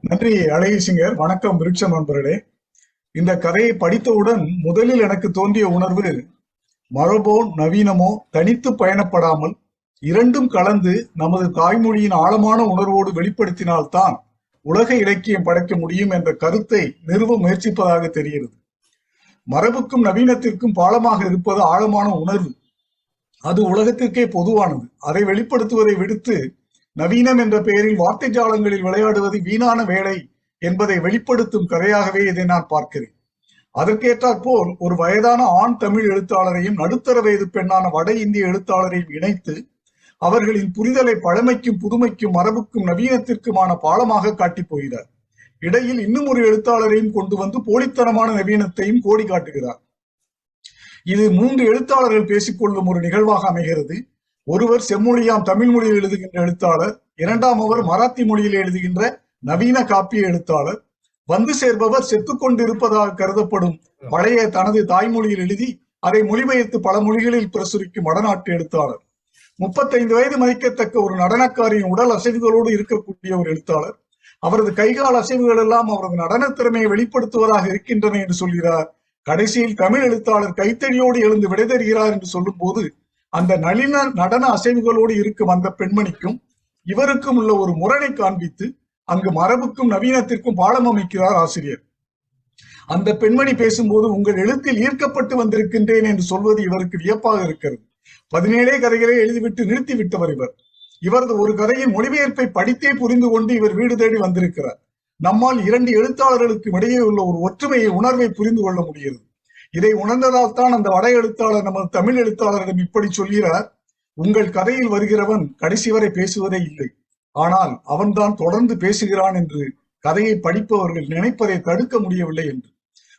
நன்றி அழகிசிங்கர் வணக்கம் விருட்சம் நண்பர்களே. இந்த கதையை படித்தவுடன் முதலில் எனக்கு தோன்றிய உணர்வு மரபோ நவீனமோ தனித்து பயணப்படாமல் இரண்டும் கலந்து நமது தாய்மொழியின் ஆழமான உணர்வோடு வெளிப்படுத்தினால்தான் உலக இலக்கியம் படைக்க முடியும் என்ற கருத்தை நிறுவ முயற்சிப்பதாக தெரிகிறது. மரபுக்கும் நவீனத்திற்கும் பாலமாக இருப்பது ஆழமான உணர்வு. அது உலகத்திற்கே பொதுவானது. அதை வெளிப்படுத்துவதை விடுத்து நவீனம் என்ற பெயரில் வார்த்தை ஜாலங்களில் விளையாடுவது வீணான வேலை என்பதை வெளிப்படுத்தும் கதையாகவே இதை நான் பார்க்கிறேன். அதற்கேற்றாற்போல் ஒரு வயதான ஆண் தமிழ் எழுத்தாளரையும் நடுத்தர வயது பெண்ணான வட இந்திய எழுத்தாளரையும் இணைத்து அவர்களின் புரிதலை பழமைக்கும் புதுமைக்கும் மரபுக்கும் நவீனத்திற்குமான பாலமாக காட்டிப் போகிறார். இடையில் இன்னும் ஒரு எழுத்தாளரையும் கொண்டு வந்து போலித்தனமான நவீனத்தையும் கோடி காட்டுகிறார் இது மூன்று எழுத்தாளர்கள் பேசிக்கொள்ளும் ஒரு நிகழ்வாக அமைகிறது. ஒருவர் செம்மொழியாம் தமிழ் மொழியில் எழுதுகின்ற எழுத்தாளர் இரண்டாம் அவர் மராத்தி மொழியில் எழுதுகின்ற நவீன காப்பிய எழுத்தாளர். வந்து சேர்பவர் செத்துக்கொண்டிருப்பதாக கருதப்படும் பழைய தனது தாய்மொழியில் எழுதி அதை மொழிபெயர்த்து பல மொழிகளில் பிரசுரிக்கும் வடநாட்டு எழுத்தாளர். முப்பத்தைந்து வயது மதிக்கத்தக்க ஒரு நடனக்காரியின் உடல் அசைவுகளோடு இருக்கக்கூடிய ஒரு எழுத்தாளர். அவரது கைகால் அசைவுகள் எல்லாம் அவரது நடன திறமையை வெளிப்படுத்துவதாக இருக்கின்றன என்று சொல்கிறார். கடைசியில் தமிழ் எழுத்தாளர் கைத்தறியோடு எழுந்து விடைதருகிறார் என்று சொல்லும் போது அந்த நளின நடன அசைவுகளோடு இருக்கும் அந்த பெண்மணிக்கும் இவருக்கும் உள்ள ஒரு முரணை காண்பித்து அங்கு மரபுக்கும் நவீனத்திற்கும் பாலம் அமைக்கிறார் ஆசிரியர். அந்த பெண்மணி பேசும்போது உங்கள் எழுத்தில் ஈர்க்கப்பட்டு வந்திருக்கின்றேன் என்று சொல்வது இவருக்கு வியப்பாக இருக்கிறது. பதினேழே கதைகளை எழுதிவிட்டு நிறுத்தி விட்டவர் இவர். இவரது ஒரு கதையின் மொழிபெயர்ப்பை படித்தே புரிந்து கொண்டு இவர் வீடு தேடி வந்திருக்கிறார். நம்மால் இரண்டு எழுத்தாளர்களுக்கு இடையே உள்ள ஒரு ஒற்றுமையை உணர்வை புரிந்து கொள்ள முடிகிறது. இதை உணர்ந்ததால் தான் அந்த வட எழுத்தாளர் நமது தமிழ் எழுத்தாளரிடம் இப்படி சொல்கிறார் உங்கள் கதையில் வருகிறவன் கடைசி வரை பேசுவதே இல்லை. ஆனால் அவன்தான் தொடர்ந்து பேசுகிறான் என்று கதையை படிப்பவர்கள் நினைப்பதை தடுக்க முடியவில்லை என்று.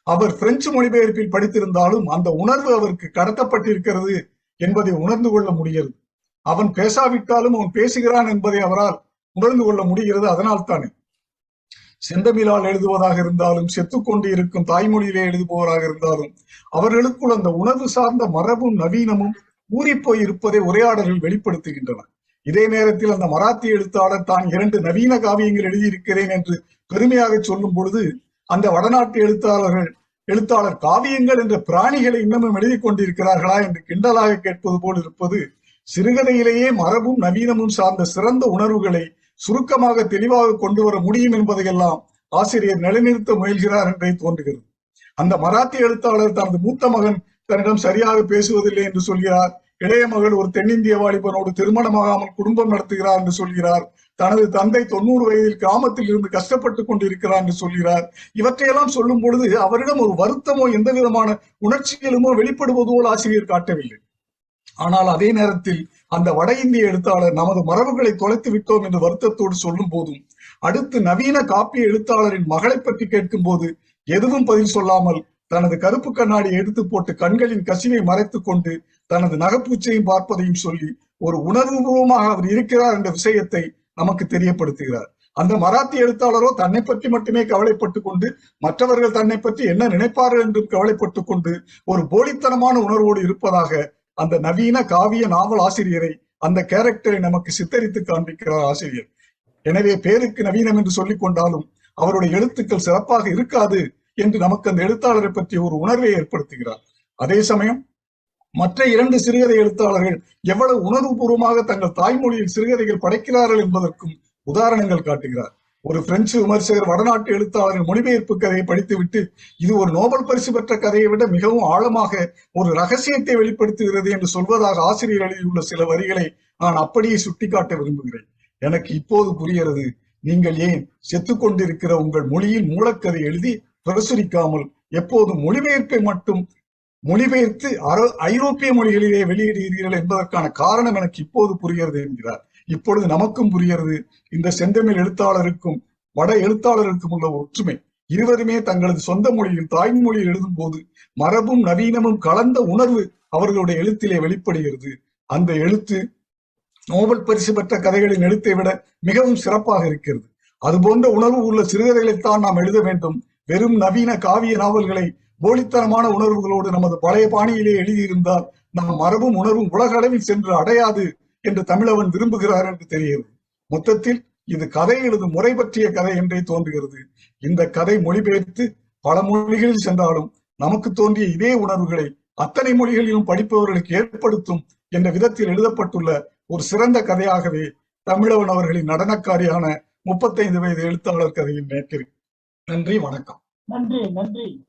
அவர் பிரெஞ்சு மொழிபெயர்ப்பில் படித்திருந்தாலும் அந்த உணர்வு அவருக்கு கடத்தப்பட்டிருக்கிறது என்பதை உணர்ந்து கொள்ள முடிகிறது அவன் பேசாவிட்டாலும் அவன் பேசுகிறான் என்பதை அவரால் உணர்ந்து கொள்ள முடிகிறது. அதனால் தானே செந்தமிழால் எழுதுவதாக இருந்தாலும் செத்துக்கொண்டு இருக்கும் தாய்மொழியிலே எழுதுபவராக இருந்தாலும் அவர்களுக்குள் அந்த உணர்வு சார்ந்த மரபும் நவீனமும் ஊறிப்போய் இருப்பதை உரையாடல்கள் வெளிப்படுத்துகின்றன. இதே நேரத்தில் அந்த மராத்தி எழுத்தாளர் தான் இரண்டு நவீன காவியங்கள் எழுதியிருக்கிறேன் என்று பெருமையாக சொல்லும் பொழுது அந்த வடநாட்டு எழுத்தாளர்கள் எழுத்தாளர் காவியங்கள் என்ற பிராணிகளை இன்னமும் எழுதி கொண்டிருக்கிறார்களா என்று கிண்டலாக கேட்பது போல் இருப்பது சிறுகதையிலேயே மரபும் நவீனமும் சார்ந்த சிறந்த உணர்வுகளை சுருக்கமாக தெளிவாக கொண்டு வர முடியும் என்பதையெல்லாம் ஆசிரியர் நிலைநிறுத்த முயல்கிறார் என்றே தோன்றுகிறது. அந்த மராத்தி எழுத்தாளர் தனது மூத்த மகன் தன்னிடம் சரியாக பேசுவதில்லை என்று சொல்கிறார். இளைய மகள் ஒரு தென்னிந்திய வாலிபனோடு திருமணமாகாமல் குடும்பம் நடத்துகிறார் என்று சொல்கிறார். தனது தந்தை தொண்ணூறு வயதில் கிராமத்தில் இருந்து கஷ்டப்பட்டு கொண்டிருக்கிறார் என்று சொல்கிறார். இவற்றையெல்லாம் சொல்லும் பொழுது அவரிடம் ஒரு வருத்தமோ எந்த விதமான உணர்ச்சிகளுமோ வெளிப்படுவதோடு ஆசிரியர் காட்டவில்லை. ஆனால் அதே நேரத்தில் அந்த வட இந்திய எழுத்தாளர் நமது மரபுகளை தொலைத்து விட்டோம் என்று வருத்தத்தோடு சொல்லும் போதும் அடுத்து நவீன காப்பிய எழுத்தாளரின் மகளை பற்றி கேட்கும் போது எதுவும் பதில் சொல்லாமல் தனது கருப்பு கண்ணாடி எடுத்து போட்டு கண்களின் கசிவை மறைத்து கொண்டு தனது நகைப்பூச்சையும் பார்ப்பதையும் சொல்லி ஒரு உணர்வுபூர்வமாக அவர் இருக்கிறார் என்ற விஷயத்தை நமக்கு தெரியப்படுத்துகிறார். அந்த மராத்தி எழுத்தாளரோ தன்னை பற்றி மட்டுமே கவலைப்பட்டு கொண்டு மற்றவர்கள் தன்னை பற்றி என்ன நினைப்பார்கள் என்று கவலைப்பட்டு கொண்டு ஒரு போலித்தனமான உணர்வோடு இருப்பதாக அந்த நவீன காவிய நாவல் ஆசிரியரை அந்த கேரக்டரை நமக்கு சித்தரித்து காண்பிக்கிறார் ஆசிரியர். எனவே பேருக்கு நவீனம் என்று சொல்லிக் கொண்டாலும் அவருடைய எழுத்துக்கள் சிறப்பாக இருக்காது என்று நமக்கு அந்த எழுத்தாளரை பற்றிய ஒரு உணர்வை ஏற்படுத்துகிறார். அதே சமயம் மற்ற இரண்டு சிறுகதை எழுத்தாளர்கள் எவ்வளவு உணர்வுபூர்வமாக தங்கள் தாய்மொழியில் சிறுகதைகள் படைக்கிறார்கள் என்பதற்கும் உதாரணங்கள் காட்டுகிறார். ஒரு பிரெஞ்சு விமர்சகர் வடநாட்டு எழுத்தாளரின் மொழிபெயர்ப்பு கதையை படித்துவிட்டு இது ஒரு நோபல் பரிசு பெற்ற கதையை விட மிகவும் ஆழமாக ஒரு ரகசியத்தை வெளிப்படுத்துகிறது என்று சொல்வதாக ஆசிரியர் எழுதியுள்ள சில வரிகளை நான் அப்படியே சுட்டிக்காட்ட விரும்புகிறேன். எனக்கு இப்போது புரிகிறது. நீங்கள் ஏன் செத்துக்கொண்டிருக்கிற உங்கள் மொழியின் மூலக்கதை எழுதி பிரசுரிக்காமல் எப்போதும் மொழிபெயர்ப்பை மட்டும் மொழிபெயர்த்து ஐரோப்பிய மொழிகளிலே வெளியிடுகிறீர்கள் என்பதற்கான காரணம் எனக்கு இப்போது புரிகிறது என்கிறார். இப்பொழுது நமக்கும் புரிகிறது. இந்த செந்தமிழ் எழுத்தாளருக்கும் வட எழுத்தாளருக்கும் உள்ள ஒற்றுமை. இருவருமே தங்களது சொந்த மொழியில் தாய்மொழியில் எழுதும் போது மரபும் நவீனமும் கலந்த உணர்வு அவர்களுடைய எழுத்திலே வெளிப்படுகிறது. அந்த எழுத்து நோபல் பரிசு பெற்ற கதைகளின் எழுத்தை விட மிகவும் சிறப்பாக இருக்கிறது. அது போன்ற உணர்வு உள்ள சிறுகதைகளைத்தான் நாம் எழுத வேண்டும். வெறும் நவீன காவிய நாவல்களை போலித்தனமான உணர்வுகளோடு நமது பழைய பாணியிலே எழுதியிருந்தால் நம் மரபும் உணர்வும் உலக அளவில் சென்று அடையாது. என்று தமிழவன் விரும்புகிறார் என்று தெரிகிறது. மொத்தத்தில் இது கதை எழுதும் முறை பற்றிய கதை என்றே தோன்றுகிறது. இந்த கதை மொழிபெயர்த்து பல மொழிகளில் சென்றாலும் நமக்கு தோன்றிய இதே உணர்வுகளை அத்தனை மொழிகளிலும் படிப்பவர்களுக்கு ஏற்படுத்தும் என்ற விதத்தில் எழுதப்பட்டுள்ள ஒரு சிறந்த கதையாகவே தமிழவன் அவர்களின் நடனக்காரியான முப்பத்தைந்து வயது எழுத்தாளர் கதையை நினைக்கிறேன் நன்றி வணக்கம். நன்றி நன்றி.